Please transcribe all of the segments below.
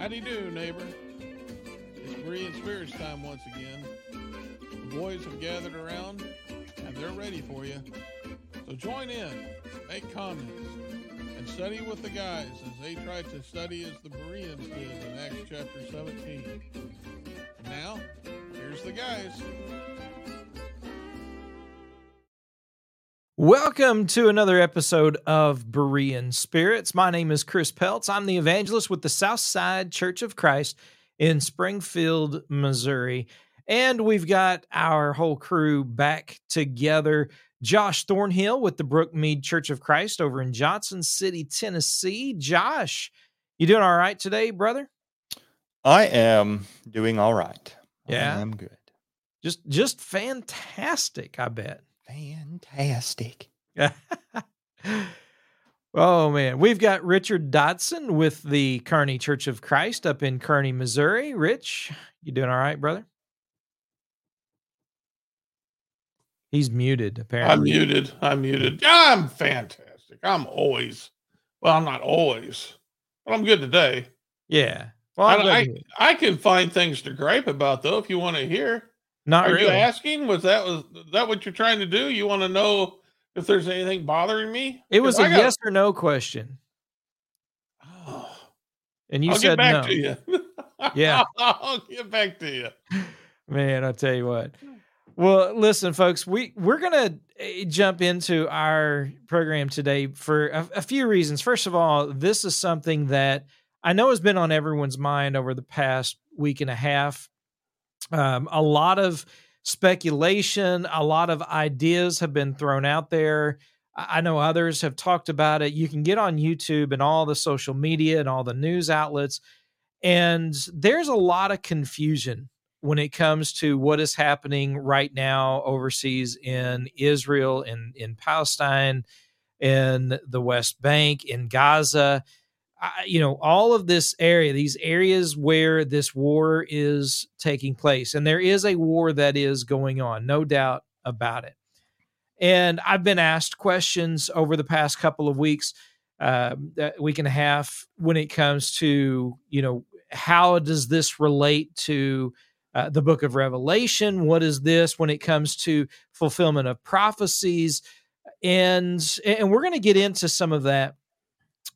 How do you do, neighbor? It's Berean Spirits time once again. The boys have gathered around and they're ready for you. So join in, make comments, and study with the guys as they try to study as the Bereans did in Acts chapter 17. And now, here's the guys. Welcome to another episode of Berean Spirits. My name is Chris Peltz. I'm the evangelist with the Southside Church of Christ in Springfield, Missouri. And we've got our whole crew back together. Josh Thornhill with the Brookmead Church of Christ over in Johnson City, Tennessee. Josh, you doing all right today, brother? I am doing all right. Yeah. I'm good. Just just fantastic, I bet. Fantastic. oh man, we've got Richard Dodson with the Kearney Church of Christ up in Kearney, Missouri. Rich, you doing all right, brother? He's muted, apparently. I'm muted. I'm muted. I'm fantastic. I'm always, well, I'm not always, but I'm good today. Yeah. Well, I, I'm glad I, to hear it. I can find things to gripe about though if you want to hear. Not Are really. you asking? Was that was that what you're trying to do? You want to know if there's anything bothering me? it was a got- yes or no question, Oh, and you I'll said get back no. to you. Yeah. I'll get back to you. Man, I'll tell you what. Well, listen, folks, we we're gonna eh, jump into our program today for a, a few reasons. First of all, this is something that I know has been on everyone's mind over the past week and a half. Um, a lot of speculation, a lot of ideas have been thrown out there. I know others have talked about it. You can get on YouTube and all the social media and all the news outlets, and there's a lot of confusion when it comes to what is happening right now overseas in Israel, in in Palestine, in the West Bank, in Gaza. I, you know, all of this area, these areas where this war is taking place, and there is a war that is going on, no doubt about it. And I've been asked questions over the past couple of weeks, uh, week and a half, when it comes to you know how does this relate to uh, the book of Revelation? What is this when it comes to fulfillment of prophecies? And and we're going to get into some of that.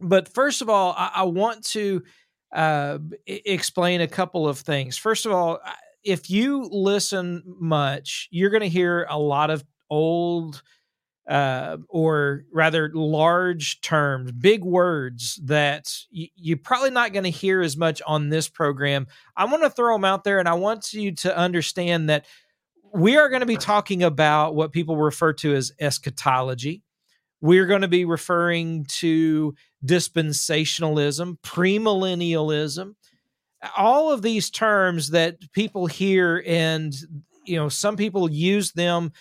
But first of all, I, I want to uh, explain a couple of things. First of all, if you listen much, you're going to hear a lot of old uh, or rather large terms, big words that y- you're probably not going to hear as much on this program. I want to throw them out there and I want you to understand that we are going to be talking about what people refer to as eschatology. We're going to be referring to dispensationalism, premillennialism, all of these terms that people hear and you know some people use them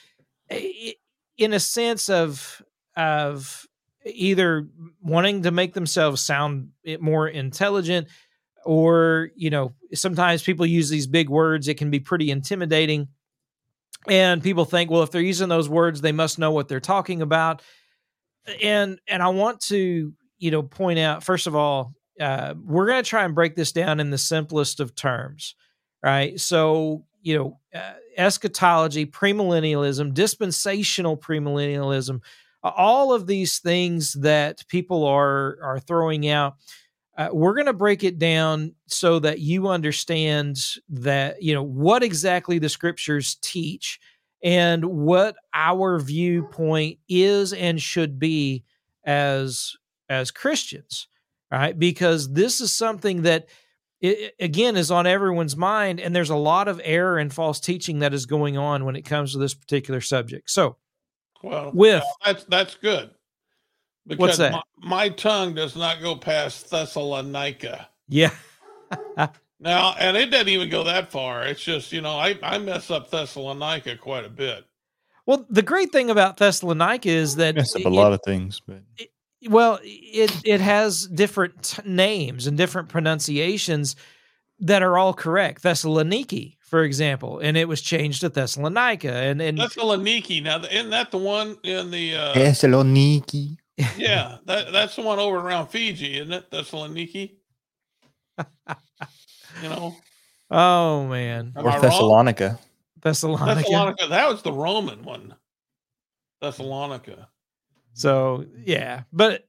eh, in a sense of of either wanting to make themselves sound more intelligent or you know sometimes people use these big words it can be pretty intimidating. And people think well if they're using those words they must know what they're talking about. And and i want to you know point out first of all uh, we're going to try and break this down in the simplest of terms right? So you know uh, eschatology premillennialism dispensational premillennialism all of these things that people are are throwing out uh, we're going to break it down so that you understand that you know what exactly the scriptures teach and what our viewpoint is and should be as as Christians right because this is something that it, again is on everyone's mind and there's a lot of error and false teaching that is going on when it comes to this particular subject so Well, With- well, that's that's good. Because What's that? My, my tongue does not go past Thessalonica. yeah Now, and it doesn't even go that far. It's just, you know, I, I mess up Thessalonica quite a bit. well the great thing about thessalonica is that Mess up it- a lot of things, but well it it has different t- names and different pronunciations that are all correct thessaloniki for example and it was changed to thessalonica and and Thessaloniki. Now, isn't that the one in the, uh, Thessaloniki. yeah, that, that's the one over around Fiji, isn't it? Thessaloniki? You know, Oh man, Am or I wrong? Thessalonica. Thessalonica. Thessalonica. That was the Roman one. Thessalonica. So yeah, but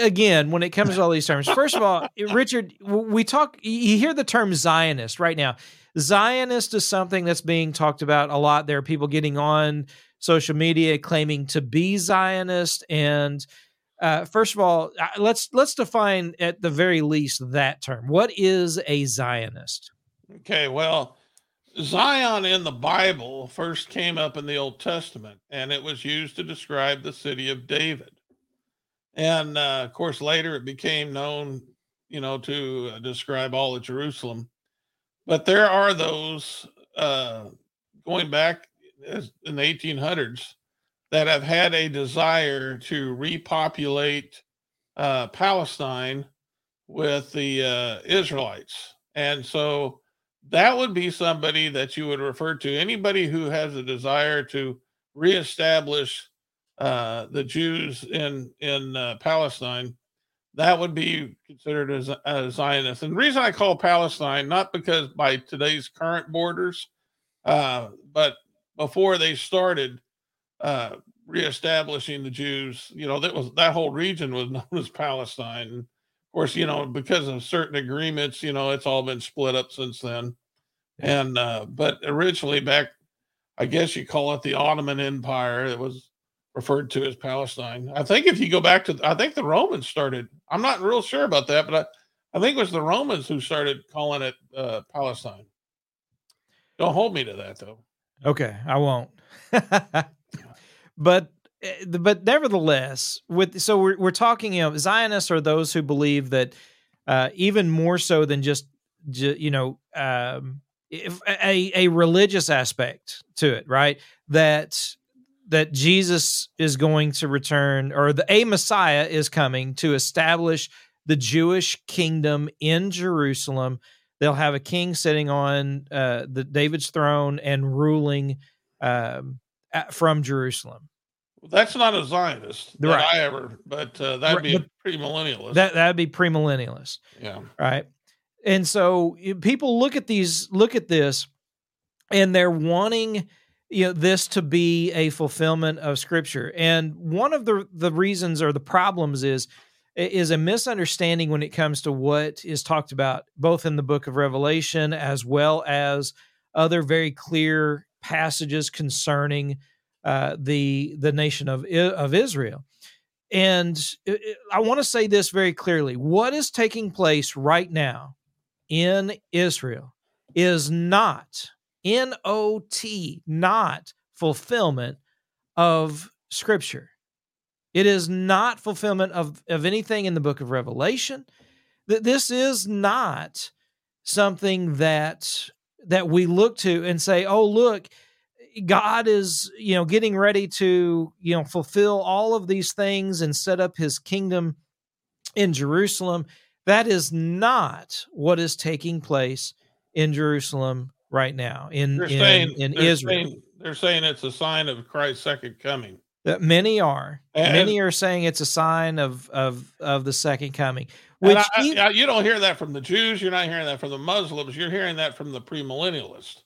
again, when it comes to all these terms, first of all, Richard, we talk. You hear the term Zionist right now. Zionist is something that's being talked about a lot. There are people getting on social media claiming to be Zionist, and uh, first of all, uh, let's let's define at the very least that term. What is a Zionist? Okay, well, Zion in the Bible first came up in the Old Testament, and it was used to describe the city of David. And uh, of course, later it became known, you know, to uh, describe all of Jerusalem. But there are those uh, going back in the 1800s that have had a desire to repopulate uh, Palestine with the uh, Israelites. And so that would be somebody that you would refer to anybody who has a desire to reestablish uh, the Jews in in uh, Palestine. That would be considered as a Zionist. And the reason I call Palestine not because by today's current borders, uh, but before they started uh, reestablishing the Jews, you know that was that whole region was known as Palestine. Course, you know because of certain agreements, you know it's all been split up since then. And uh, but originally back, I guess you call it the Ottoman Empire. It was referred to as Palestine. I think if you go back to, I think the Romans started. I'm not real sure about that, but I, I think it was the Romans who started calling it uh, Palestine. Don't hold me to that though. Okay, I won't. but but nevertheless, with so we're we're talking. You know, Zionists are those who believe that uh, even more so than just ju- you know um, a a religious aspect to it, right? That that Jesus is going to return, or the a Messiah is coming to establish the Jewish kingdom in Jerusalem. They'll have a king sitting on uh, the David's throne and ruling um, at, from Jerusalem. That's not a Zionist that Right. I ever, but uh, that'd be a but- premillennialist. That that'd be premillennialist, yeah. right? And so people look at these, look at this, and they're wanting you know this to be a fulfillment of Scripture. And one of the the reasons or the problems is is a misunderstanding when it comes to what is talked about both in the book of Revelation as well as other very clear passages concerning uh, the the nation of of Israel. And I- want to say this very clearly: what is taking place right now in Israel is not N O T, not fulfillment of Scripture. It is not fulfillment of, of anything in the book of Revelation. That this is not something that that we look to and say, "Oh, look, God is, you know, getting ready to, you know, fulfill all of these things and set up his kingdom in Jerusalem." That is not what is taking place in Jerusalem right now in They're in, saying in they're Israel. saying- they're saying it's a sign of Christ's second coming. That many are. And- many are saying it's a sign of of of the second coming. Which I- I- e- I- you don't hear that from the Jews. You're not hearing that from the Muslims. You're hearing that from the premillennialists.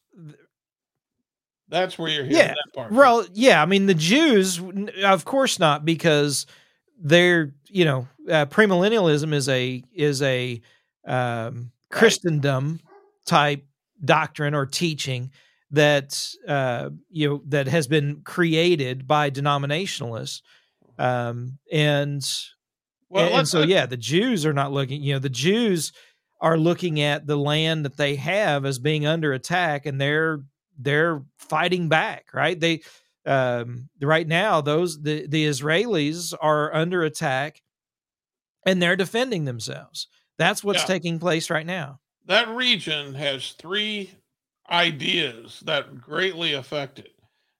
That's where you're hearing Yeah, that part. from. well, yeah, I mean the Jews, of course not, because they're you know uh, premillennialism is a is a um, Christendom type doctrine or teaching that uh, you know that has been created by denominationalists, um, and Well, and, and so yeah the jews are not looking you know the jews are looking at the land that they have as being under attack and they're they're fighting back right they um right now those the the israelis are under attack and they're defending themselves that's what's Yeah. taking place right now that region has three ideas that greatly affect it.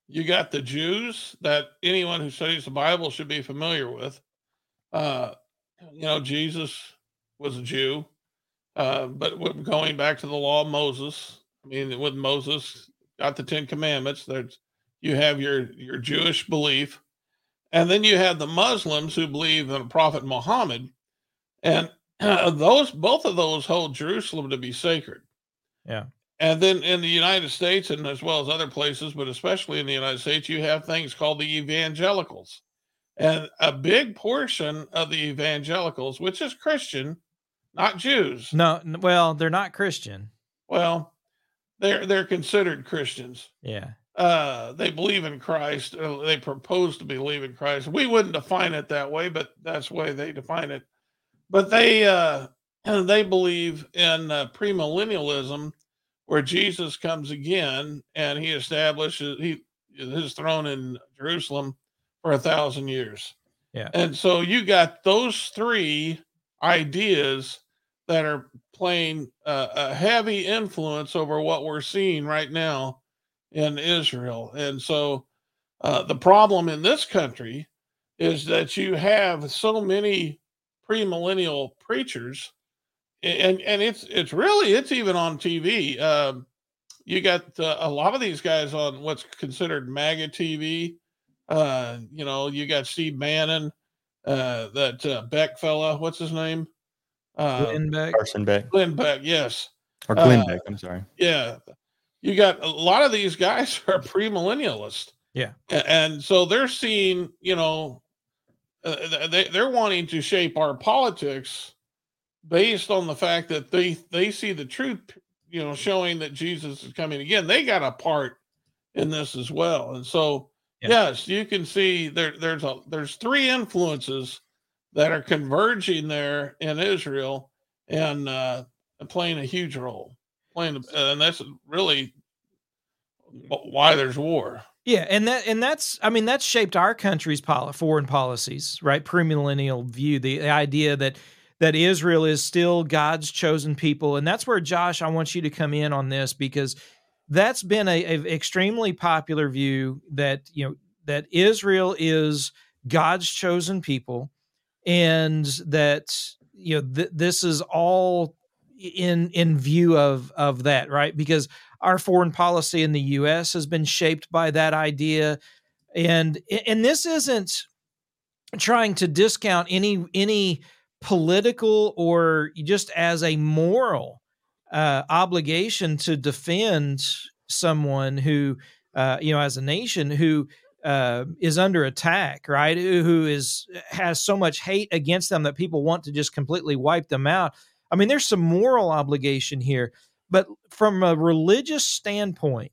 You got the Jews that anyone who studies the Bible should be familiar with. Uh, you know, Jesus was a Jew, uh, but going back to the law of Moses, I mean, with Moses got the Ten Commandments. There's you have your your Jewish belief, and then you have the Muslims who believe in Prophet Muhammad, and those both of those hold Jerusalem to be sacred. Yeah. And then in the United States and as well as other places, but especially in the United States, you have things called the evangelicals. And a big portion of the evangelicals, which is Christian, not Jews. No, well, they're not Christian. Well, they're they're considered Christians. Yeah. Uh, they believe in Christ. uh, They propose to believe in Christ. We wouldn't define it that way, but that's the way they define it. But they uh, they believe in uh, premillennialism, where Jesus comes again and he establishes he his throne in Jerusalem for a thousand years. Yeah. And so you got those three ideas that are playing a heavy influence over what we're seeing right now in Israel. And so uh, the problem in this country is that you have so many premillennial preachers and and it's it's really it's even on TV. Um, you got uh, a lot of these guys on what's considered MAGA TV. Uh, you know, you got Steve Bannon, uh, that uh, Beck fella. What's his name? Uh, Glenn Beck. Carson Beck Glenn Beck. Yes. or Glenn uh, Beck. I'm sorry. Yeah. You got a lot of these guys are premillennialists. Yeah. And so they're seeing, you know, uh, they, they're wanting to shape our politics based on the fact that they they see the truth, you know, showing that Jesus is coming again. They got a part in this as well. And so Yeah. yes, you can see there there's a there's three influences that are converging there in Israel and uh playing a huge role. Playing a- and that's really why there's war. Yeah, and that and that's I mean that's shaped our country's poli- foreign policies, right? Premillennial view, the, the idea that that Israel is still God's chosen people, and that's where Josh, I want you to come in on this because that's been a, a extremely popular view that you know that Israel is God's chosen people, and that you know th- this is all in in view of of that, right? Because our foreign policy in the U.S. has been shaped by that idea, and and this isn't trying to discount any any political or just as a moral uh, obligation to defend someone who uh, you know as a nation who uh, is under attack, right? Who is has so much hate against them that people want to just completely wipe them out. I mean, there's some moral obligation here, but from a religious standpoint,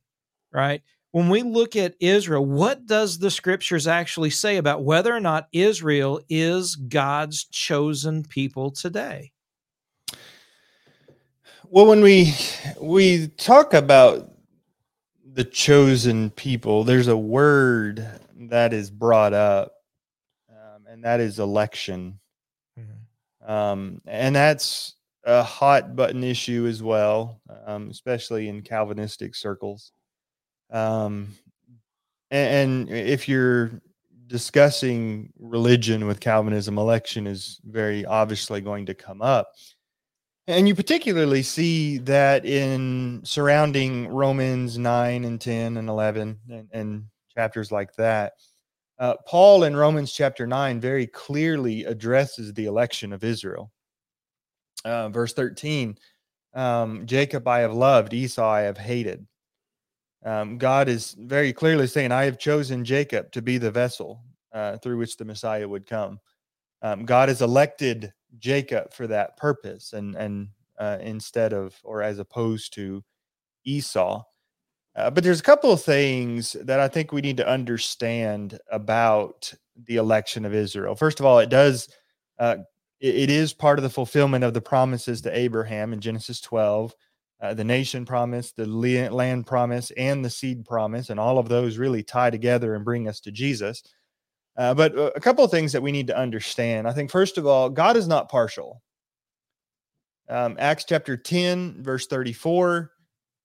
right? When we look at Israel, what does the scriptures actually say about whether or not Israel is God's chosen people today? Well, when we we talk about the chosen people, there's a word that is brought up, um, and that is election. Um, and that's a hot button issue as well, um, especially in Calvinistic circles. Um, and, and if you're discussing religion with Calvinism, election is very obviously going to come up. And you particularly see that in surrounding Romans 9 and 10 and 11 and, and chapters like that. Uh, Paul in Romans chapter 9 very clearly addresses the election of Israel. Uh, verse 13 um, Jacob I have loved, Esau I have hated. Um, God is very clearly saying, I have chosen Jacob to be the vessel uh, through which the Messiah would come. Um, God has elected Jacob for that purpose, and and uh, instead of or as opposed to Esau. Uh, but there's a couple of things that I think we need to understand about the election of Israel. First of all, it does uh, it, is part of the fulfillment of the promises to Abraham in Genesis 12. Uh, the nation promise, the land promise, and the seed promise, and all of those really tie together and bring us to Jesus. Uh, but uh, a couple of things that we need to understand. I think, first of all, God is not partial. Um, Acts chapter 10, verse 34,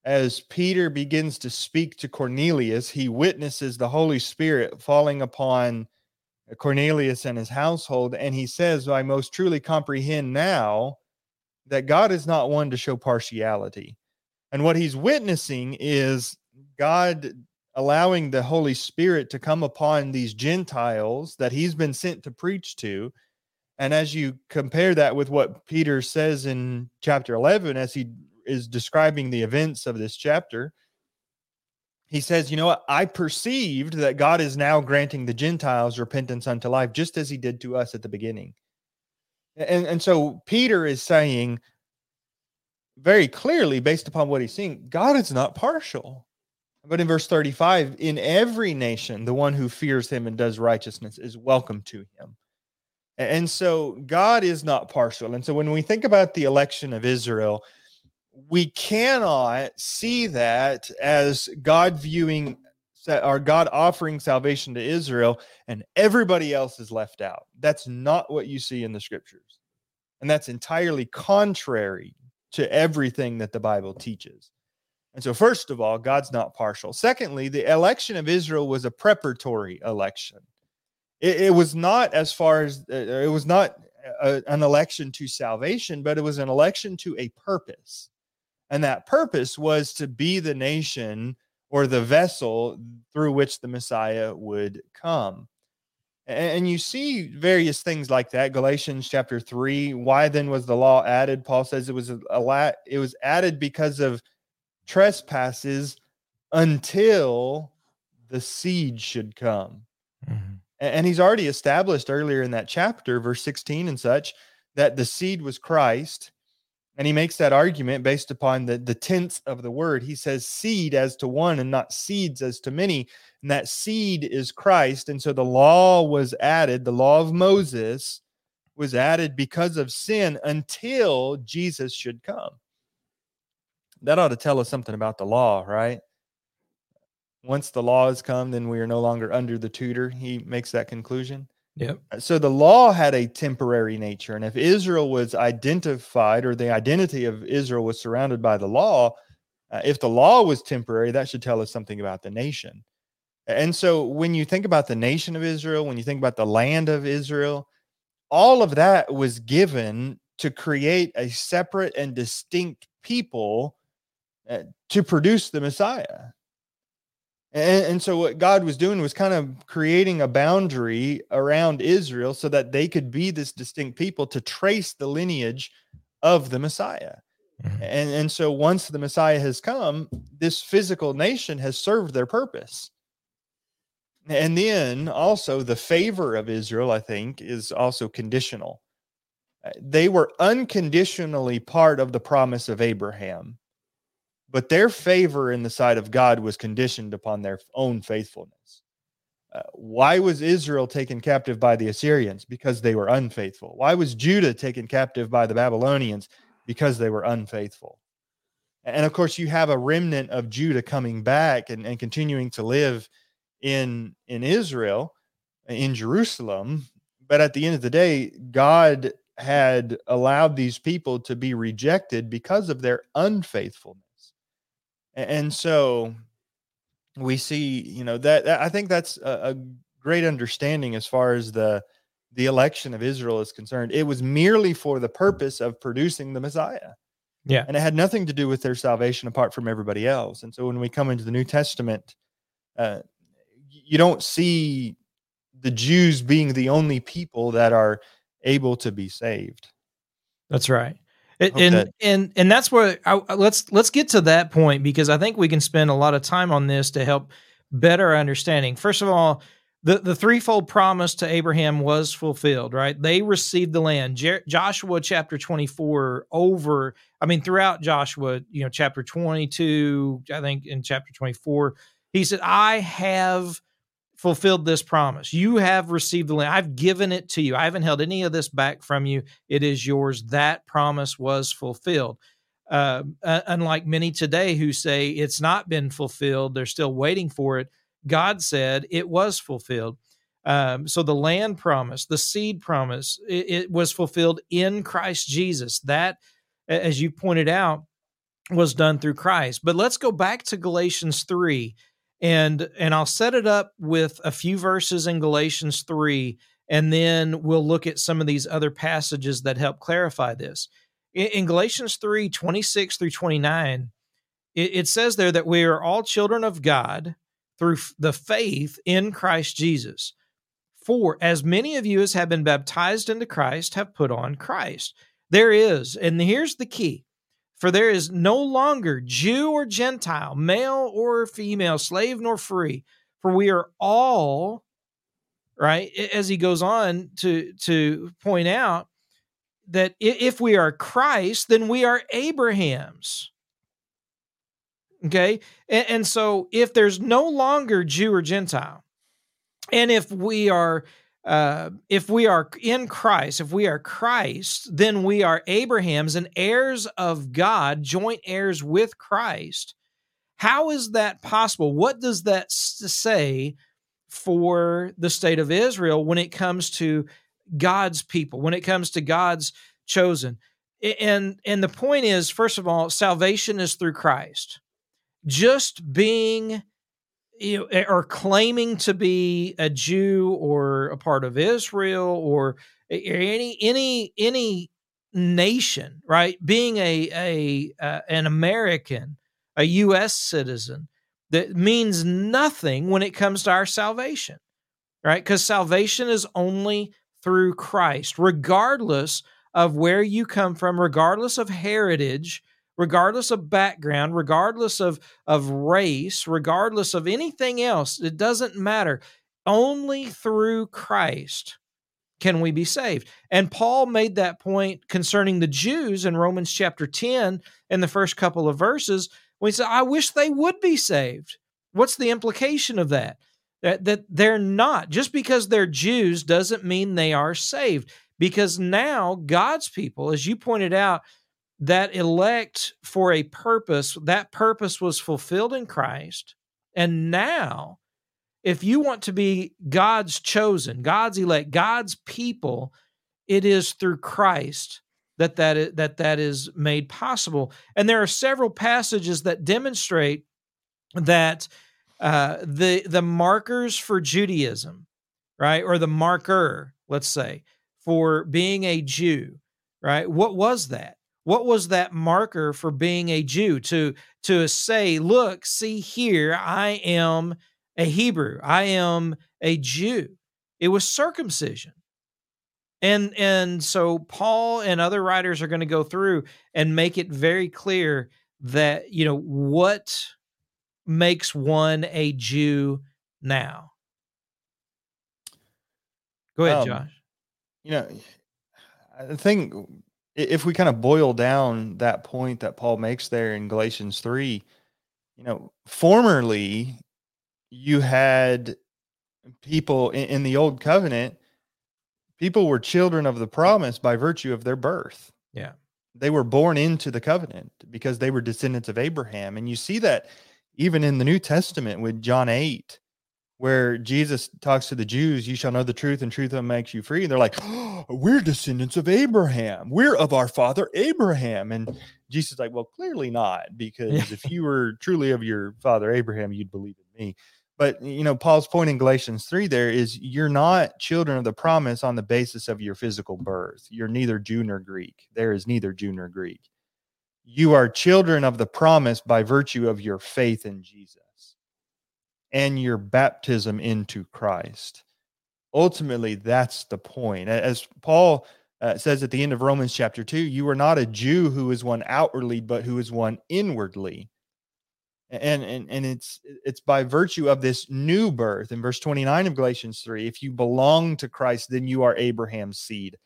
as Peter begins to speak to Cornelius, he witnesses the Holy Spirit falling upon Cornelius and his household. And he says, I most truly comprehend now that God is not one to show partiality. And what he's witnessing is God allowing the Holy Spirit to come upon these Gentiles that he's been sent to preach to. And as you compare that with what Peter says in chapter 11, as he is describing the events of this chapter, he says, You know what? I perceived that God is now granting the Gentiles repentance unto life, just as he did to us at the beginning. And, and so Peter is saying very clearly, based upon what he's seeing, God is not partial. But in verse 35, in every nation, the one who fears him and does righteousness is welcome to him. And so God is not partial. And so when we think about the election of Israel, we cannot see that as God viewing or God offering salvation to Israel and everybody else is left out. That's not what you see in the scriptures. And that's entirely contrary to everything that the Bible teaches. And so, first of all, God's not partial. Secondly, the election of Israel was a preparatory election. It, it was not as far as uh, it was not a, an election to salvation, but it was an election to a purpose. And that purpose was to be the nation or the vessel through which the Messiah would come. And you see various things like that. Galatians chapter 3, why then was the law added? Paul says it was a lot, it was added because of trespasses until the seed should come. Mm-hmm. And he's already established earlier in that chapter, verse 16 and such, that the seed was Christ and he makes that argument based upon the, the tense of the word. He says seed as to one and not seeds as to many. And that seed is Christ. And so the law was added, the law of Moses was added because of sin until Jesus should come. That ought to tell us something about the law, right? Once the law has come, then we are no longer under the tutor. He makes that conclusion. Yep. Uh, so the law had a temporary nature. And if Israel was identified or the identity of Israel was surrounded by the law, uh, if the law was temporary, that should tell us something about the nation. And so when you think about the nation of Israel, when you think about the land of Israel, all of that was given to create a separate and distinct people to produce the Messiah. And, and, so what God was doing was kind of creating a boundary around Israel so that they could be this distinct people to trace the lineage of the Messiah. Mm-hmm. And, and so once the Messiah has come, this physical nation has served their purpose. And then also the favor of Israel, I think, is also conditional. Uh, they were unconditionally part of the promise of Abraham but their favor in the sight of God was conditioned upon their own faithfulness. Uh, why was Israel taken captive by the Assyrians? Because they were unfaithful. Why was Judah taken captive by the Babylonians? Because they were unfaithful. And of course, you have a remnant of Judah coming back and, and continuing to live in, in Israel, in Jerusalem. But at the end of the day, God had allowed these people to be rejected because of their unfaithfulness. And so we see, you know, that, that I think that's a, a great understanding as far as the the election of Israel is concerned. It was merely for the purpose of producing the Messiah. Yeah. And it had nothing to do with their salvation apart from everybody else. And so when we come into the New Testament, uh, you don't see the Jews being the only people that are able to be saved. That's right and that, and and that's where I, let's let's get to that point because I think we can spend a lot of time on this to help better understanding. First of all, the the threefold promise to Abraham was fulfilled. Right, they received the land. Jer- Joshua chapter twenty four over. I mean, throughout Joshua, you know, chapter twenty two, I think in chapter twenty four, he said, "I have." Fulfilled this promise. You have received the land. I've given it to you. I haven't held any of this back from you. It is yours. That promise was fulfilled. Uh, unlike many today who say it's not been fulfilled, they're still waiting for it. God said it was fulfilled. Um, so the land promise, the seed promise, it, it was fulfilled in Christ Jesus. That, as you pointed out, was done through Christ. But let's go back to Galatians 3 and and I'll set it up with a few verses in Galatians 3 and then we'll look at some of these other passages that help clarify this. In, in Galatians 3 26 through 29, it, it says there that we are all children of God through the faith in Christ Jesus. For as many of you as have been baptized into Christ have put on Christ. There is, and here's the key for there is no longer Jew or Gentile, male or female, slave nor free, for we are all, right? As he goes on to, to point out that if we are Christ, then we are Abraham's. Okay. And, and so if there's no longer Jew or Gentile, and if we are uh, if we are in Christ, if we are Christ, then we are Abraham's and heirs of God, joint heirs with Christ. How is that possible? What does that say for the state of Israel when it comes to God's people, when it comes to God's chosen? And and the point is, first of all, salvation is through Christ. Just being you know, or claiming to be a Jew or a part of Israel or any any any nation, right? Being a a uh, an American, a U.S. citizen, that means nothing when it comes to our salvation, right? Because salvation is only through Christ, regardless of where you come from, regardless of heritage, regardless of background, regardless of, of race, regardless of anything else. It doesn't matter. Only through Christ can we be saved. And Paul made that point concerning the Jews in Romans chapter 10 in the first couple of verses when he said, I wish they would be saved. What's the implication of that? That, that they're not. Just because they're Jews doesn't mean they are saved. Because now God's people, as you pointed out, that elect for a purpose, that purpose was fulfilled in Christ. And now, if you want to be God's chosen, God's elect, God's people, it is through Christ that that is, that that is made possible. And there are several passages that demonstrate that uh, the the markers for Judaism, right, or the marker, let's say, for being a Jew, right? What was that? What was that marker for being a Jew to to say, look, see here, I am a Hebrew, I am a Jew. It was circumcision. And and so Paul and other writers are going to go through and make it very clear that, you know, what makes one a Jew now. Go ahead, um, Josh. You know, I think if we kind of boil down that point that Paul makes there in Galatians 3, you know, formerly you had people in, in, the old covenant, people were children of the promise by virtue of their birth. Yeah. They were born into the covenant because they were descendants of Abraham. And you see that even in the New Testament with John 8, where Jesus talks to the Jews, you shall know the truth and truth will make you free. And they're like, oh, we're descendants of Abraham. We're of our father Abraham. And Jesus is like, well, clearly not, because if you were truly of your father Abraham, you'd believe in me. But you know, Paul's point in Galatians 3 there is you're not children of the promise on the basis of your physical birth. You're neither Jew nor Greek. There is neither Jew nor Greek. You are children of the promise by virtue of your faith in Jesus and your baptism into Christ. Ultimately, that's the point. As Paul uh, says at the end of Romans chapter 2, you are not a Jew who is one outwardly, but who is one inwardly. And, and and it's it's by virtue of this new birth in verse 29 of Galatians 3 if you belong to Christ then you are Abraham's seed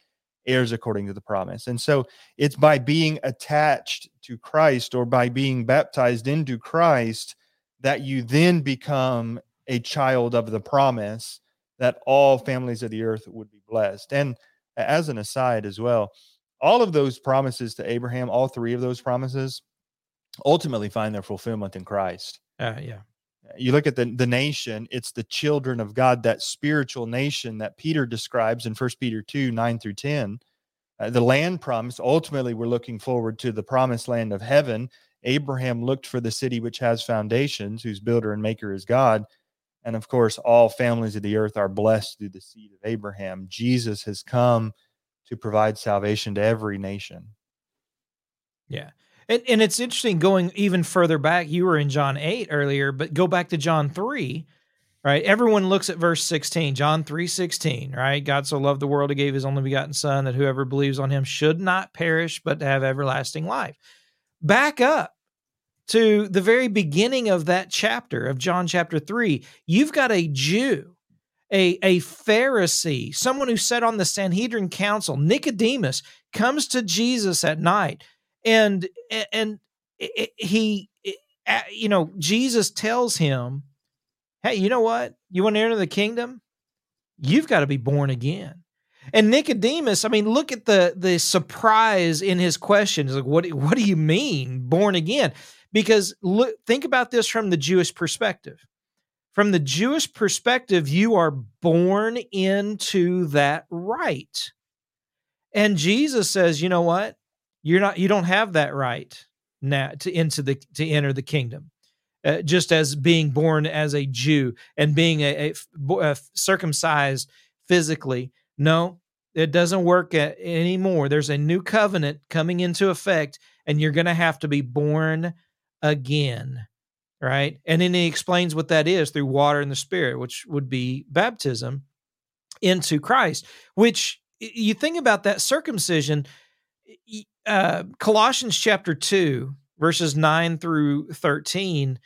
heirs according to the promise and so it's by being attached to Christ or by being baptized into Christ that you then become a child of the promise that all families of the earth would be blessed. And as an aside as well, all of those promises to Abraham, all three of those promises, ultimately find their fulfillment in Christ. Uh, yeah. You look at the, the nation, it's the children of God, that spiritual nation that Peter describes in First Peter 2 9 through 10. Uh, the land promise, ultimately, we're looking forward to the promised land of heaven Abraham looked for the city which has foundations, whose builder and maker is God. And of course, all families of the earth are blessed through the seed of Abraham. Jesus has come to provide salvation to every nation. Yeah. And, and it's interesting going even further back. You were in John 8 earlier, but go back to John 3, right? Everyone looks at verse 16, John 3 16, right? God so loved the world, he gave his only begotten Son, that whoever believes on him should not perish, but have everlasting life. Back up to the very beginning of that chapter of John chapter 3. You've got a Jew, a, a Pharisee, someone who sat on the Sanhedrin council, Nicodemus, comes to Jesus at night. And, and he, you know, Jesus tells him, hey, you know what? You want to enter the kingdom? You've got to be born again. And Nicodemus, I mean, look at the the surprise in his question. He's like, what, what do you mean, born again? Because look, think about this from the Jewish perspective. From the Jewish perspective, you are born into that right. And Jesus says, you know what? You're not you don't have that right now to into the to enter the kingdom uh, just as being born as a Jew and being a, a, a circumcised physically. No, it doesn't work anymore. There's a new covenant coming into effect, and you're going to have to be born again. Right. And then he explains what that is through water and the spirit, which would be baptism into Christ, which you think about that circumcision. Uh, Colossians chapter 2, verses 9 through 13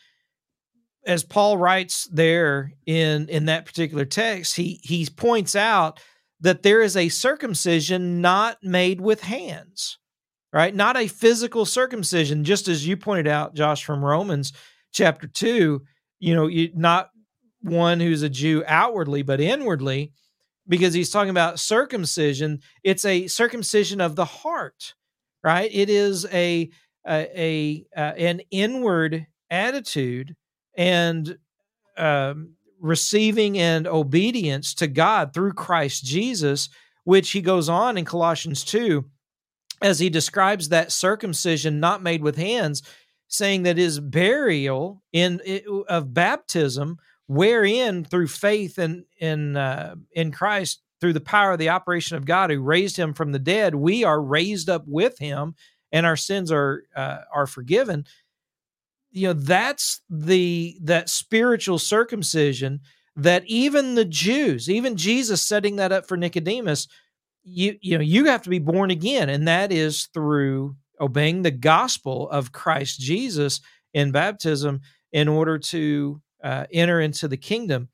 as Paul writes there in in that particular text, he he points out that there is a circumcision not made with hands, right? Not a physical circumcision, just as you pointed out, Josh, from Romans chapter two. You know, you, not one who's a Jew outwardly, but inwardly, because he's talking about circumcision. It's a circumcision of the heart, right? It is a a, a uh, an inward attitude and um, receiving and obedience to God through Christ Jesus, which he goes on in Colossians 2 as he describes that circumcision not made with hands, saying that his burial in of baptism, wherein through faith in in uh, in Christ, through the power of the operation of God who raised him from the dead, we are raised up with him, and our sins are uh, are forgiven. You know that's the that spiritual circumcision that even the Jews, even Jesus setting that up for Nicodemus, you you know you have to be born again, and that is through obeying the gospel of Christ Jesus in baptism in order to uh, enter into the kingdom.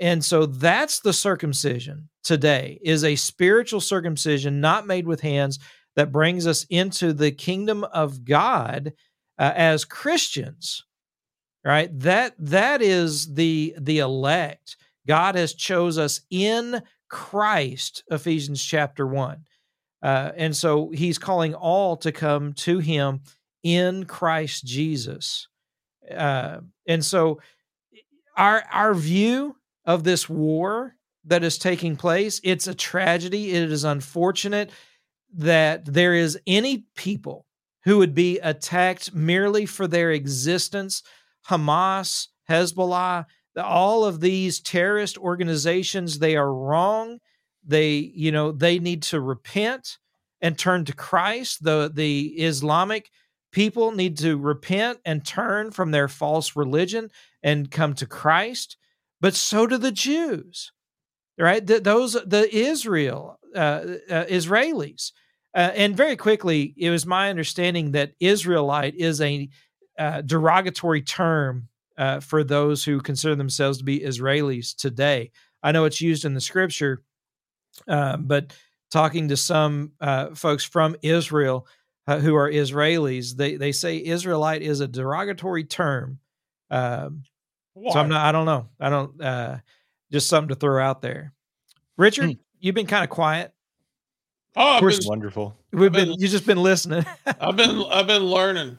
And so that's the circumcision today is a spiritual circumcision not made with hands that brings us into the kingdom of God uh, as Christians, right? That that is the the elect. God has chose us in Christ. Ephesians chapter one, uh, and so He's calling all to come to Him in Christ Jesus. Uh, and so our our view of this war that is taking place it's a tragedy it is unfortunate that there is any people who would be attacked merely for their existence. Hamas, Hezbollah, all of these terrorist organizations, they are wrong. They, you know, they need to repent and turn to Christ. The the Islamic people need to repent and turn from their false religion and come to Christ. But so do the Jews, right? The, those the Israel uh, uh, Israelis uh, and very quickly, it was my understanding that Israelite is a uh, derogatory term uh, for those who consider themselves to be Israelis today. I know it's used in the scripture, uh, but talking to some uh, folks from Israel uh, who are Israelis, they, they say Israelite is a derogatory term. Um, so I'm not, I don't know. I don't, just something to throw out there. Richard, hmm. you've been kind of quiet. Oh, been, wonderful. We've been, been, you just been listening. I've been I've been learning.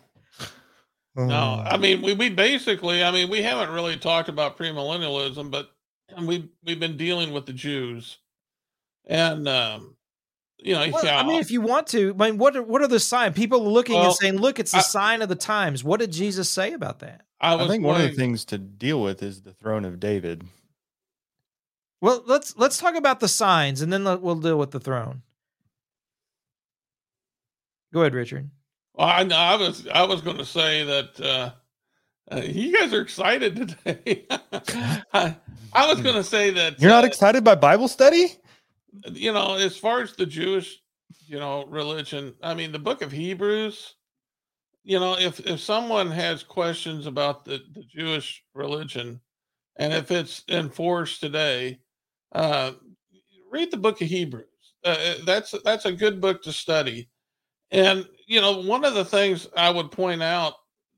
No, I mean we, we basically I mean we haven't really talked about premillennialism, but we we've been dealing with the Jews, and um, you know, well, yeah, I mean, if you want to, I mean, what are, what are the signs? People looking well, and saying, "Look, it's the I, sign of the times." What did Jesus say about that? I, I think one of the things to deal with is the throne of David. Well, let's let's talk about the signs, and then we'll deal with the throne. Go ahead, Richard. Well, I, I was I was going to say that uh, Uh, you guys are excited today. I, I was going to say that You're not uh, excited by Bible study? you know, as far as the Jewish, you know, religion, I mean, the book of Hebrews, you know, if if someone has questions about the, the Jewish religion and if it's enforced today, uh, read the book of Hebrews. Uh, uh, that's that's a good book to study. And you know, one of the things I would point out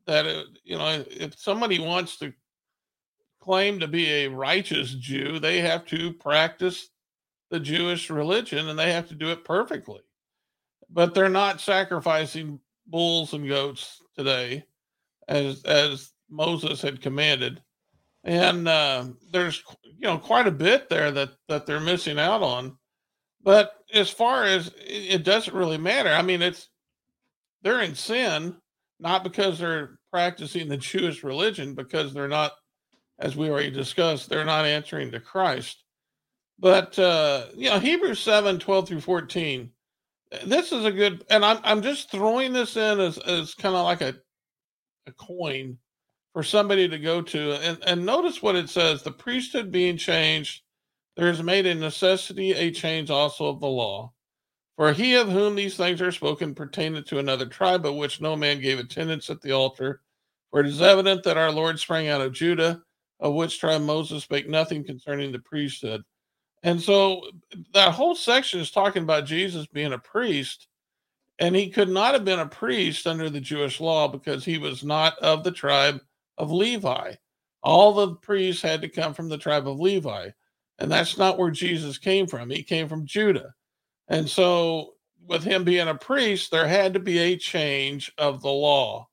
that it, you know, if somebody wants to claim to be a righteous Jew, they have to practice the Jewish religion and they have to do it perfectly. But they're not sacrificing bulls and goats today as as Moses had commanded. And uh, there's you know quite a bit there that that they're missing out on. But as far as it doesn't really matter. I mean, it's they're in sin not because they're practicing the Jewish religion, because they're not, as we already discussed, they're not answering to Christ. But uh, you know, Hebrews 7, 12 through 14, this is a good and I'm I'm just throwing this in as, as kind of like a a coin for somebody to go to and, and notice what it says the priesthood being changed there is made a necessity a change also of the law for he of whom these things are spoken pertaineth to another tribe of which no man gave attendance at the altar for it is evident that our lord sprang out of judah of which tribe moses spake nothing concerning the priesthood and so that whole section is talking about jesus being a priest and he could not have been a priest under the jewish law because he was not of the tribe of Levi. All the priests had to come from the tribe of Levi. And that's not where Jesus came from. He came from Judah. And so, with him being a priest, there had to be a change of the law.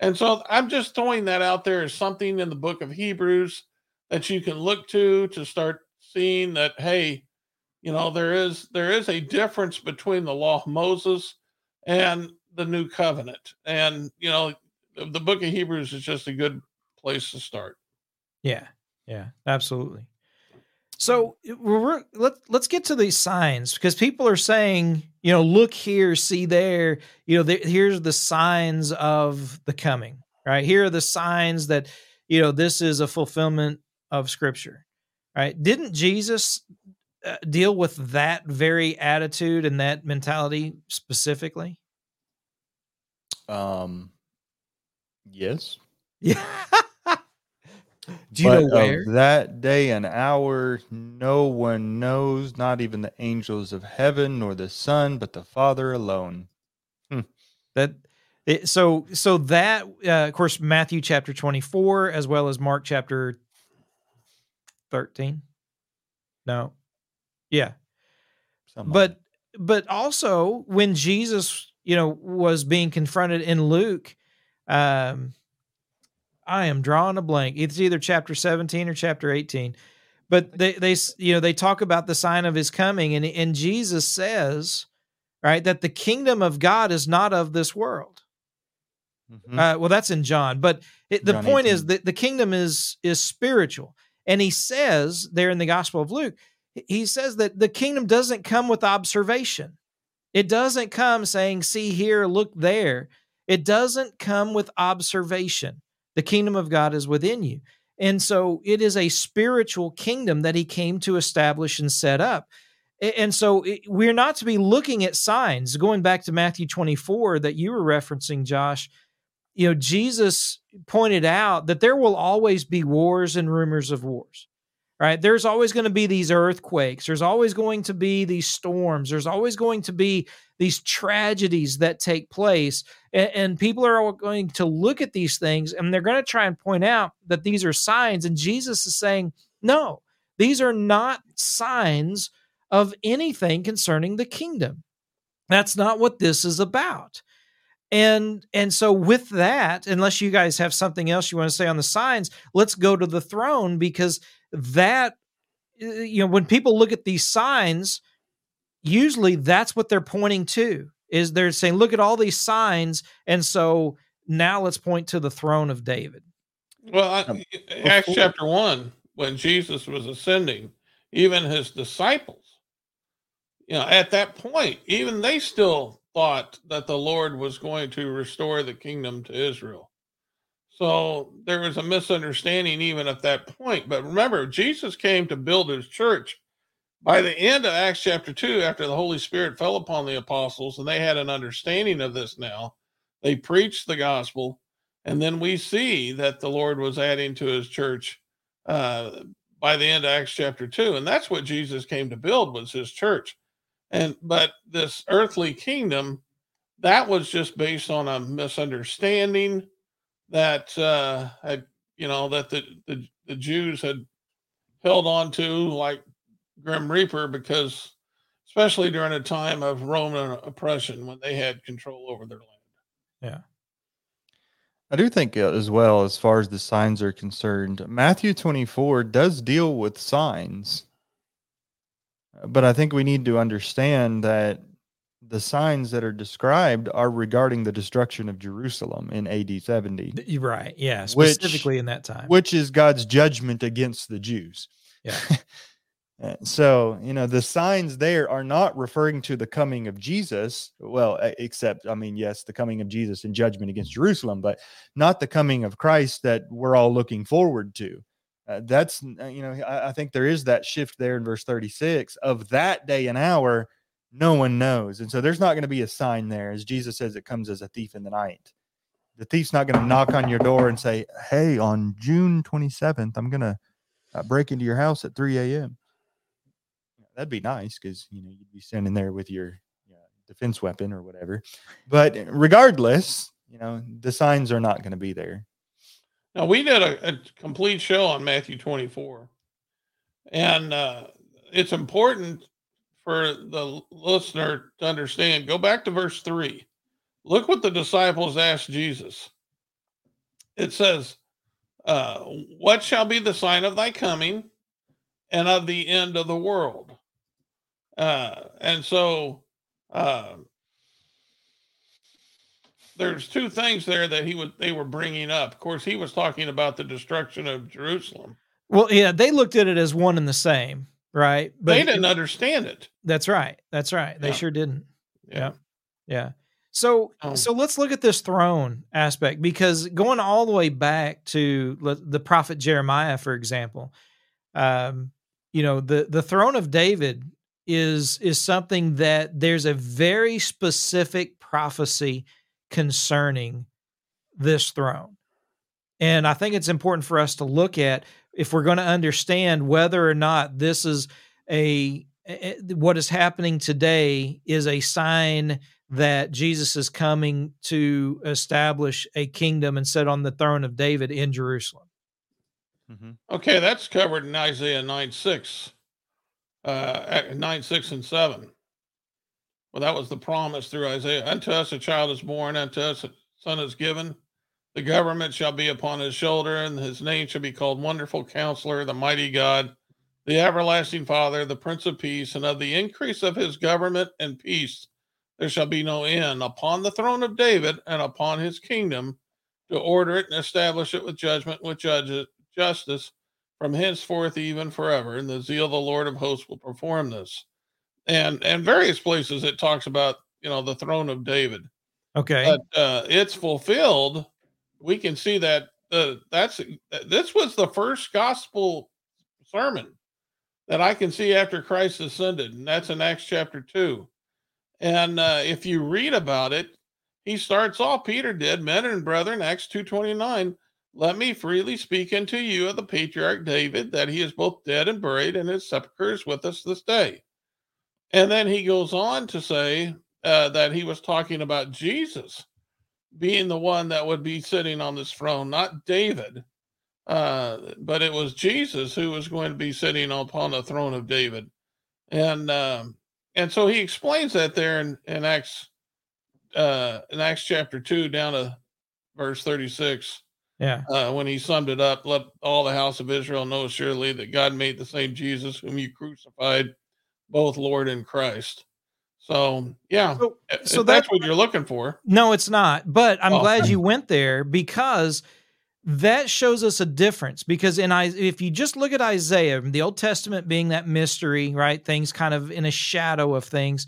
And so, I'm just throwing that out there as something in the book of Hebrews that you can look to to start seeing that, hey, you know, there is there is a difference between the law of Moses and the new covenant. And, you know, the book of Hebrews is just a good place to start. Yeah, yeah, absolutely. So we're, let let's get to these signs because people are saying, you know, look here, see there, you know, there, here's the signs of the coming, right? Here are the signs that, you know, this is a fulfillment of Scripture, right? Didn't Jesus uh, deal with that very attitude and that mentality specifically? Um, yes. Yeah. Do you but know where? Of that day and hour, no one knows, not even the angels of heaven, nor the Son, but the Father alone. That it, so so that uh, of course Matthew chapter 24 as well as Mark chapter 13. No. Yeah. Something like But but also when Jesus, you know, was being confronted in Luke um I am drawing a blank. It's either chapter 17 or chapter 18. But they they you know, they talk about the sign of his coming and and Jesus says, right, that the kingdom of God is not of this world. Mhm. Uh, well, that's in John, but it, the John point is that the kingdom is is spiritual, and he says there in the Gospel of Luke, he says that the kingdom doesn't come with observation. It doesn't come saying, "See here, look there." It doesn't come with observation. The kingdom of God is within you, and so it is a spiritual kingdom that he came to establish and set up. And so we're not to be looking at signs. Going back to Matthew 24 that you were referencing, Josh, you know, Jesus pointed out that there will always be wars and rumors of wars, right? There's always going to be these earthquakes. There's always going to be these storms. There's always going to be these tragedies that take place. And, and people are going to look at these things and they're going to try and point out that these are signs. And Jesus is saying, no, these are not signs of anything concerning the kingdom. That's not what this is about and and so with that unless you guys have something else you want to say on the signs let's go to the throne because that uh, you know when people look at these signs usually that's what they're pointing to is they're saying look at all these signs and so now let's point to the throne of david Well, I, Um, Acts chapter 1, when Jesus was ascending, even his disciples, you know, at that point, even they still thought that the Lord was going to restore the kingdom to Israel. So there was a misunderstanding even at that point. But remember, Jesus came to build his church. By the end of Acts chapter 2, after the Holy Spirit fell upon the apostles and they had an understanding of this now, they preached the gospel. And then we see that the Lord was adding to his church uh, by the end of Acts chapter 2. And that's what Jesus came to build was his church. And but this earthly kingdom, that was just based on a misunderstanding that uh, had, you know, that the, the, the Jews had held on to like Grim Reaper because, especially during a time of Roman oppression when they had control over their land. Yeah. I do think uh, as well, as far as the signs are concerned, Matthew 24 does deal with signs. But I think we need to understand that the signs that are described are regarding the destruction of Jerusalem in AD 70. You're right. Yeah. Which- Specifically in that time. which is God's judgment against the Jews. Yeah. Uh, so, you know, the signs there are not referring to the coming of Jesus. Well, except, I mean, yes, the coming of Jesus in judgment against Jerusalem, but not the coming of Christ that we're all looking forward to. Uh, that's, uh, you know, I, I think there is that shift there in verse 36 of that day and hour, no one knows. And so there's not going to be a sign there. As Jesus says, it comes as a thief in the night. The thief's not going to knock on your door and say, Hey, on June 27th, I'm going to uh, break into your house at 3 a.m. That'd be nice because you know you'd be standing there with your you know, defense weapon or whatever. But regardless, you know the signs are not going to be there. Now we did a, a complete show on Matthew 24, and uh, it's important for the listener to understand. Go back to verse three. Look what the disciples asked Jesus. It says, uh, "What shall be the sign of thy coming, and of the end of the world?" Uh, and so. Uh, there's two things there that he would they were bringing up. Of course, he was talking about the destruction of Jerusalem. well, yeah, they looked at it as one and the same, right? But they didn't understand it. That's right. That's right. They Yeah. sure didn't. Yeah. Yeah. So Oh. so let's look at this throne aspect because going all the way back to the prophet Jeremiah, for example, um, you know the the throne of David is is something that there's a very specific prophecy concerning this throne, and I think it's important for us to look at if we're going to understand whether or not this is a a- what is happening today is a sign that Jesus is coming to establish a kingdom and sit on the throne of David in Jerusalem. Mm-hmm. Okay, that's covered in Isaiah 9 6, uh, 9 6 and 7. Well, that was the promise through Isaiah. Unto us a child is born, unto us a son is given. The government shall be upon his shoulder, and his name shall be called Wonderful Counselor, the Mighty God, the Everlasting Father, the Prince of Peace, and of the increase of his government and peace there shall be no end upon the throne of David and upon his kingdom to order it and establish it with judgment, with justice from henceforth even forever. And the zeal of the Lord of hosts will perform this. And and various places it talks about, you know, the throne of David. Okay. But uh, it's fulfilled. We can see that uh, that's this was the first gospel sermon that I can see after Christ ascended, and that's in Acts chapter two. And uh, if you read about it, he starts off. Peter did, men and brethren, Acts two twenty nine. Let me freely speak unto you of the patriarch David, that he is both dead and buried, and his sepulchre is with us this day. And then he goes on to say uh, that he was talking about Jesus being the one that would be sitting on this throne, not David, uh, but it was Jesus who was going to be sitting upon the throne of David. And um, and so he explains that there in, in Acts uh, in Acts chapter two down to verse thirty six yeah. uh, when he summed it up, let all the house of Israel know surely that God made the same Jesus whom you crucified, both Lord and Christ. So yeah, So, so that's that- what you're looking for. no, it's not. But I'm Oh. glad you went there because that shows us a difference. Because in I, if you just look at Isaiah, the Old Testament being that mystery, right? Things kind of in a shadow of things.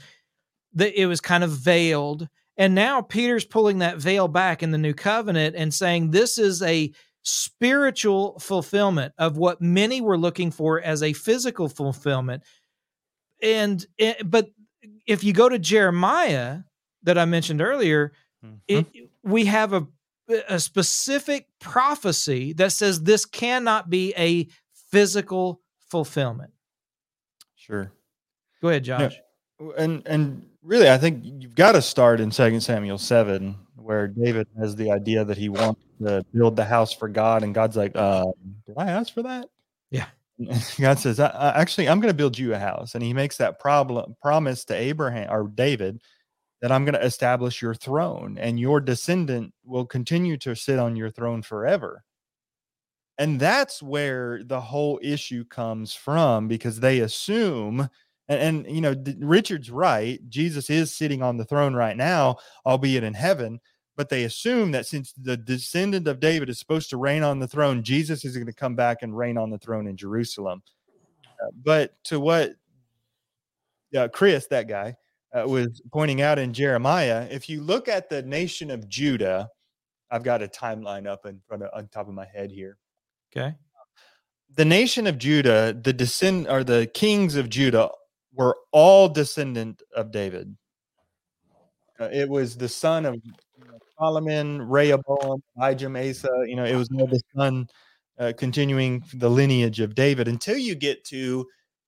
That it was kind of veiled, And now Peter's pulling that veil back in the new covenant and saying this is a spiritual fulfillment of what many were looking for as a physical fulfillment. And eh, but if you go to Jeremiah that I mentioned earlier, Mhm. it, we have a a specific prophecy that says this cannot be a physical fulfillment. sure. Go ahead, Josh. and and really i think you've got to start in Second samuel 7 where david has the idea that he wants to build the house for god and god's like uh did i ask for that Yeah. God says I, I, actually i'm going to build you a house and he makes that problem promise to abraham or david that i'm going to establish your throne and your descendant will continue to sit on your throne forever and that's where the whole issue comes from because they assume and, and you know D- richard's right jesus is sitting on the throne right now albeit in heaven but they assume that since the descendant of david is supposed to reign on the throne jesus is going to come back and reign on the throne in jerusalem Uh, but to what uh, chris that guy uh, was pointing out in jeremiah if you look at the nation of judah i've got a timeline up in front of on top of my head here Okay. the nation of Judah, the descend or the kings of Judah were all descendant of David. Uh, it was the son of you know, Solomon, Rehoboam, Abijah, Asa. You know, it was all the son uh, continuing the lineage of David until you get to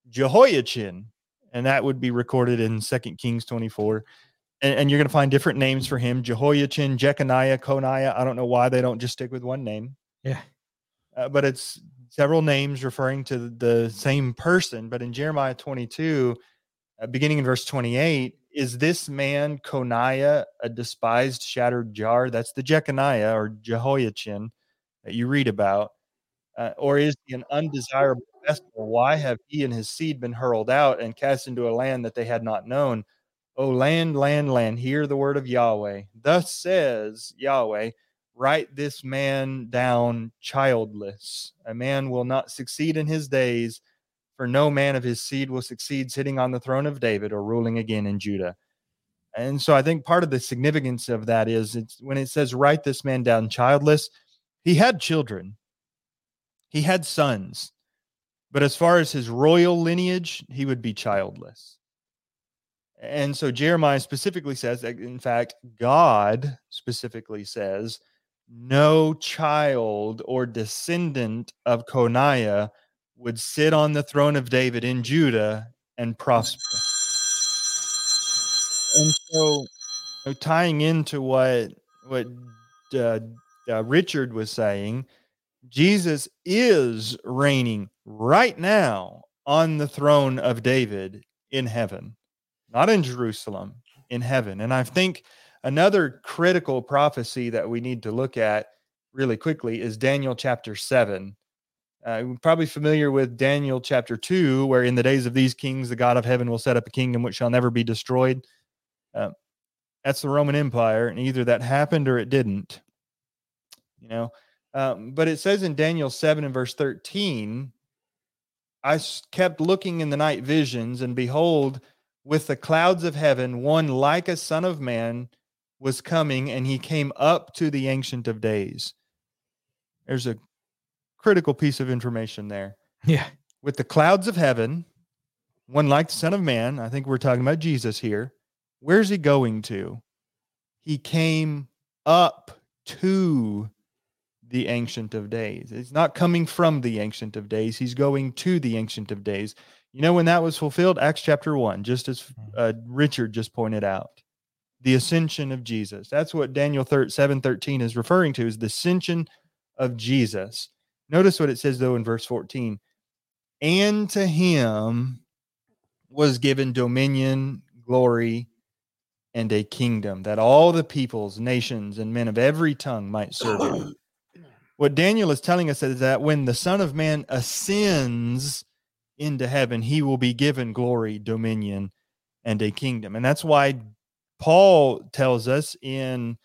Jehoiachin, and that would be recorded in Second Kings twenty four. And, and you're going to find different names for him: Jehoiachin, Jeconiah, Coniah. I don't know why they don't just stick with one name Yeah. uh, but it's several names referring to the- same person. But in Jeremiah 22, uh, beginning in verse 28, is this man Coniah a despised shattered jar? That's the Jeconiah or Jehoiachin that you read about. Uh, or is he an undesirable vessel? Why have he and his seed been hurled out and cast into a land that they had not known? O land, land, land, hear the word of Yahweh. Thus says Yahweh, write this man down childless. A man will not succeed in his days, for no man of his seed will succeed sitting on the throne of David or ruling again in Judah. And so I think part of the significance of that is it's when it says write this man down childless, he had children. He had sons. But as far as his royal lineage, he would be childless. And so Jeremiah specifically says that, in fact, God specifically says, no child or descendant of Coniah would sit on the throne of David in Judah and prosper. And so, tying into what what uh, uh, Richard was saying, Jesus is reigning right now on the throne of David in heaven, not in Jerusalem, in heaven. And I think another critical prophecy that we need to look at really quickly is Daniel chapter 7. Uh, you're probably familiar with Daniel chapter 2, where in the days of these kings, the God of heaven will set up a kingdom which shall never be destroyed. Uh, that's the Roman Empire, and either that happened or it didn't. You know, um, but it says in Daniel 7 and verse 13, I kept looking in the night visions, and behold, with the clouds of heaven, one like a son of man was coming, and he came up to the Ancient of Days. There's a critical piece of information there. Yeah. With the clouds of heaven, one like the Son of Man, I think we're talking about Jesus here. Where's he going to? He came up to the Ancient of Days. It's not coming from the Ancient of Days. He's going to the Ancient of Days. You know when that was fulfilled? Acts chapter 1, just as uh, Richard just pointed out. The ascension of Jesus. That's what Daniel 7 13 is referring to, is the ascension of Jesus. Notice what it says, though, in verse 14. And to him was given dominion, glory, and a kingdom that all the peoples, nations, and men of every tongue might serve him. What Daniel is telling us is that when the Son of Man ascends into heaven, he will be given glory, dominion, and a kingdom. And that's why Paul tells us in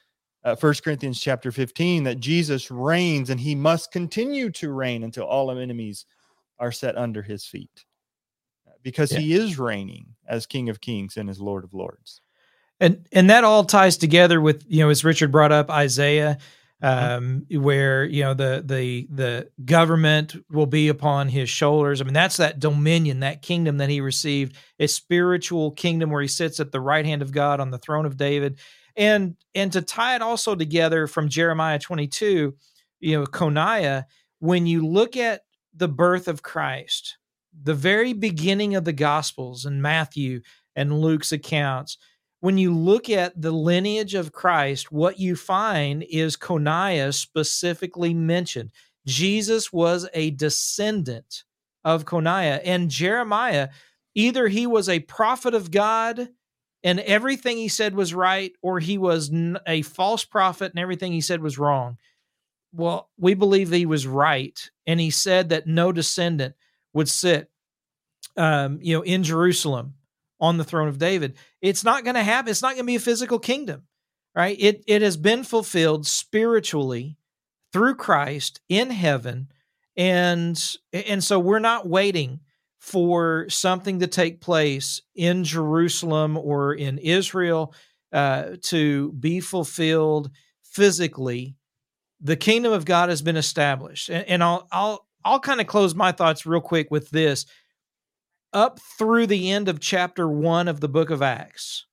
uh, 1 Corinthians chapter 15 that Jesus reigns and he must continue to reign until all enemies are set under his feet because Yeah. he is reigning as King of Kings and as Lord of Lords. And and that all ties together with you know as Richard brought up Isaiah, um, where you know the the the government will be upon his shoulders. I mean that's that dominion, that kingdom that he received, a spiritual kingdom where he sits at the right hand of God on the throne of David, and and to tie it also together from Jeremiah twenty two, you know Coniah, when you look at the birth of Christ, the very beginning of the Gospels and Matthew and Luke's accounts when you look at the lineage of Christ, what you find is Coniah specifically mentioned. Jesus was a descendant of Coniah. And Jeremiah, either he was a prophet of God and everything he said was right, or he was a false prophet and everything he said was wrong. Well, we believe he was right. And he said that no descendant would sit, um, you know, in Jerusalem on the throne of David. It's not going to happen. It's not going to be a physical kingdom, right? It it has been fulfilled spiritually through Christ in heaven, and and so we're not waiting for something to take place in Jerusalem or in Israel uh, to be fulfilled physically. The kingdom of God has been established, and, and I'll I'll I'll kind of close my thoughts real quick with this up through the end of chapter one of the book of Acts,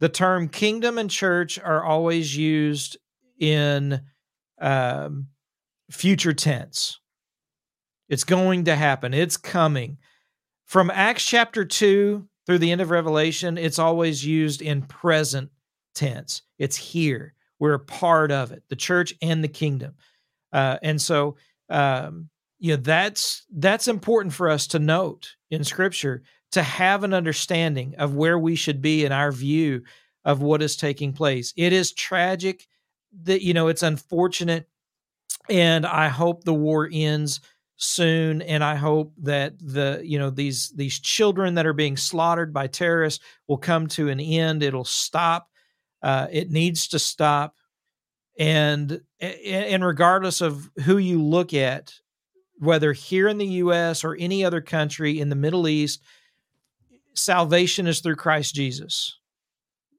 the term kingdom and church are always used in um, future tense. It's going to happen, it's coming. From Acts chapter 2 through the end of Revelation, it's always used in present tense. It's here. We're a part of it, the church and the kingdom. Uh, and so um, know that's that's important for us to note in scripture to have an understanding of where we should be in our view of what is taking place. It is tragic that you know it's unfortunate and i hope the war ends soon and i hope that the you know these these children that are being slaughtered by terrorists will come to an end. It'll stop uh, it needs to stop and and regardless of who you look at whether here in the US or any other country in the Middle East, salvation is through Christ Jesus.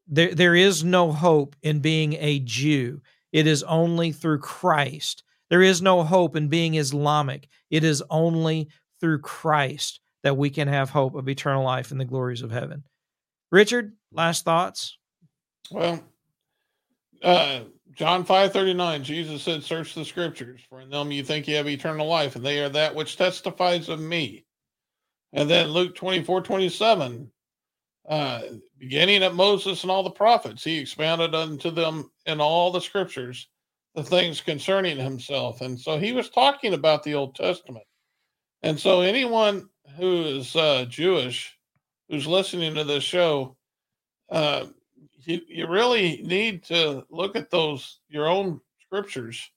There, there is no hope in being a Jew. It is only through Christ. There is no hope in being Islamic. It is only through Christ that we can have hope of eternal life in the glories of heaven. Richard, last thoughts? Well, uh, John 5:39 Jesus said search the scriptures for in them you think you have eternal life and they are that which testifies of me. And then Luke 24:27 uh beginning at Moses and all the prophets he expounded unto them in all the scriptures the things concerning himself and so he was talking about the Old Testament. And so anyone who is uh Jewish who's listening to this show uh you, you really need to look at those your own scriptures.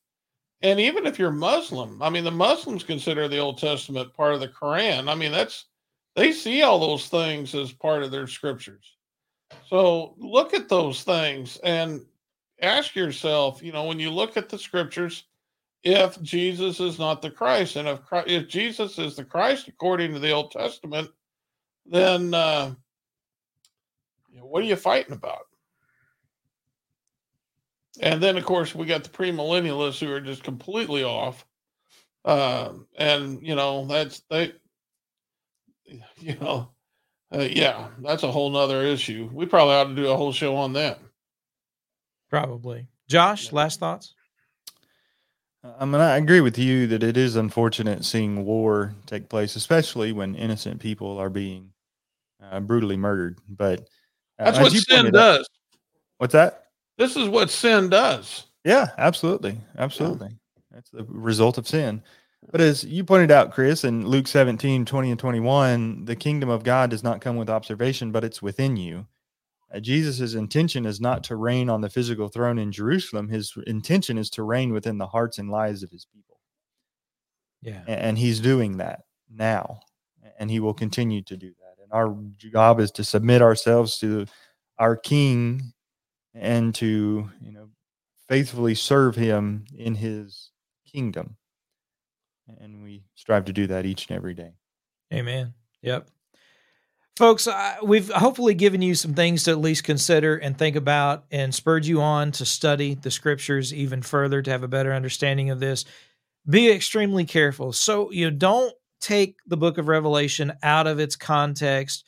And even if you're muslim i mean the muslims consider the old testament part of the quran. I mean that's they see all those things as part of their scriptures. So look at those things and ask yourself you know when you look at the scriptures if jesus is not the christ and if christ, if jesus is the christ according to the old testament then uh, what are you fighting about and then, of course, we got the premillennialists who are just completely off. Uh, and you know, that's they, you know, uh, yeah, that's a whole nother issue. We probably ought to do a whole show on that. Probably, Josh. Last thoughts. I mean, I agree with you that it is unfortunate seeing war take place, especially when innocent people are being uh, brutally murdered. But uh, that's what sin does. Out, what's that? This is what sin does. Yeah, absolutely. Absolutely. Yeah. That's the result of sin. But as you pointed out, Chris, in Luke 17, 20 and 21, the kingdom of God does not come with observation, but it's within you. Uh, Jesus' intention is not to reign on the physical throne in Jerusalem. His intention is to reign within the hearts and lives of his people. Yeah. And, and he's doing that now, and he will continue to do that. And our job is to submit ourselves to our king and to you know faithfully serve him in his kingdom. And we strive to do that each and every day. Amen. Yep. Folks, I, we've hopefully given you some things to at least consider and think about and spurred you on to study the scriptures even further to have a better understanding of this. Be extremely careful. So, you know, don't take the book of Revelation out of its context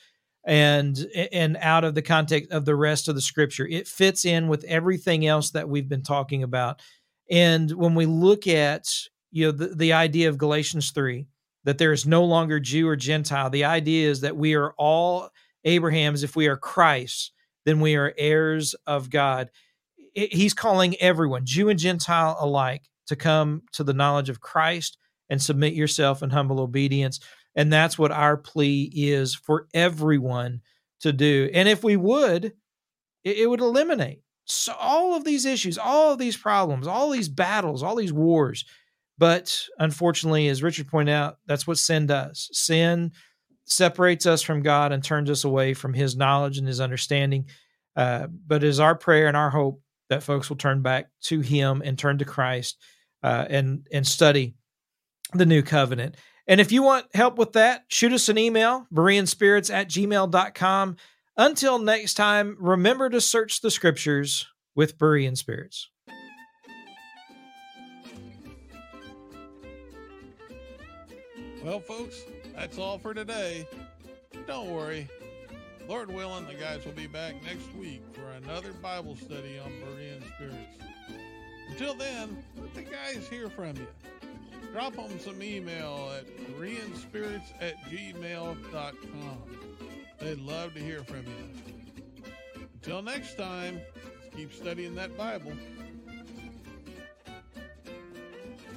and and out of the context of the rest of the scripture. It fits in with everything else that we've been talking about. And when we look at you know the, the idea of Galatians 3 that there is no longer Jew or Gentile. The idea is that we are all Abraham's. If we are Christ, then we are heirs of God. He's calling everyone, Jew and Gentile alike, to come to the knowledge of Christ and submit yourself in humble obedience. And that's what our plea is for everyone to do. And if we would, it, would eliminate so all of these issues, all of these problems, all these battles, all these wars but unfortunately, as Richard pointed out, that's what sin does. Sin separates us from God and turns us away from His knowledge and His understanding. Uh, but it is our prayer and our hope that folks will turn back to Him and turn to Christ uh, and and study the new covenant. And if you want help with that, shoot us an email, Berean at gmail.com. Until next time, remember to search the scriptures with Berean Spirits. Well, folks, that's all for today. Don't worry. Lord willing, the guys will be back next week for another Bible study on Berean spirits. Until then, let the guys hear from you. Drop them some email at bereanspirits at gmail.com. They'd love to hear from you. Until next time, keep studying that Bible.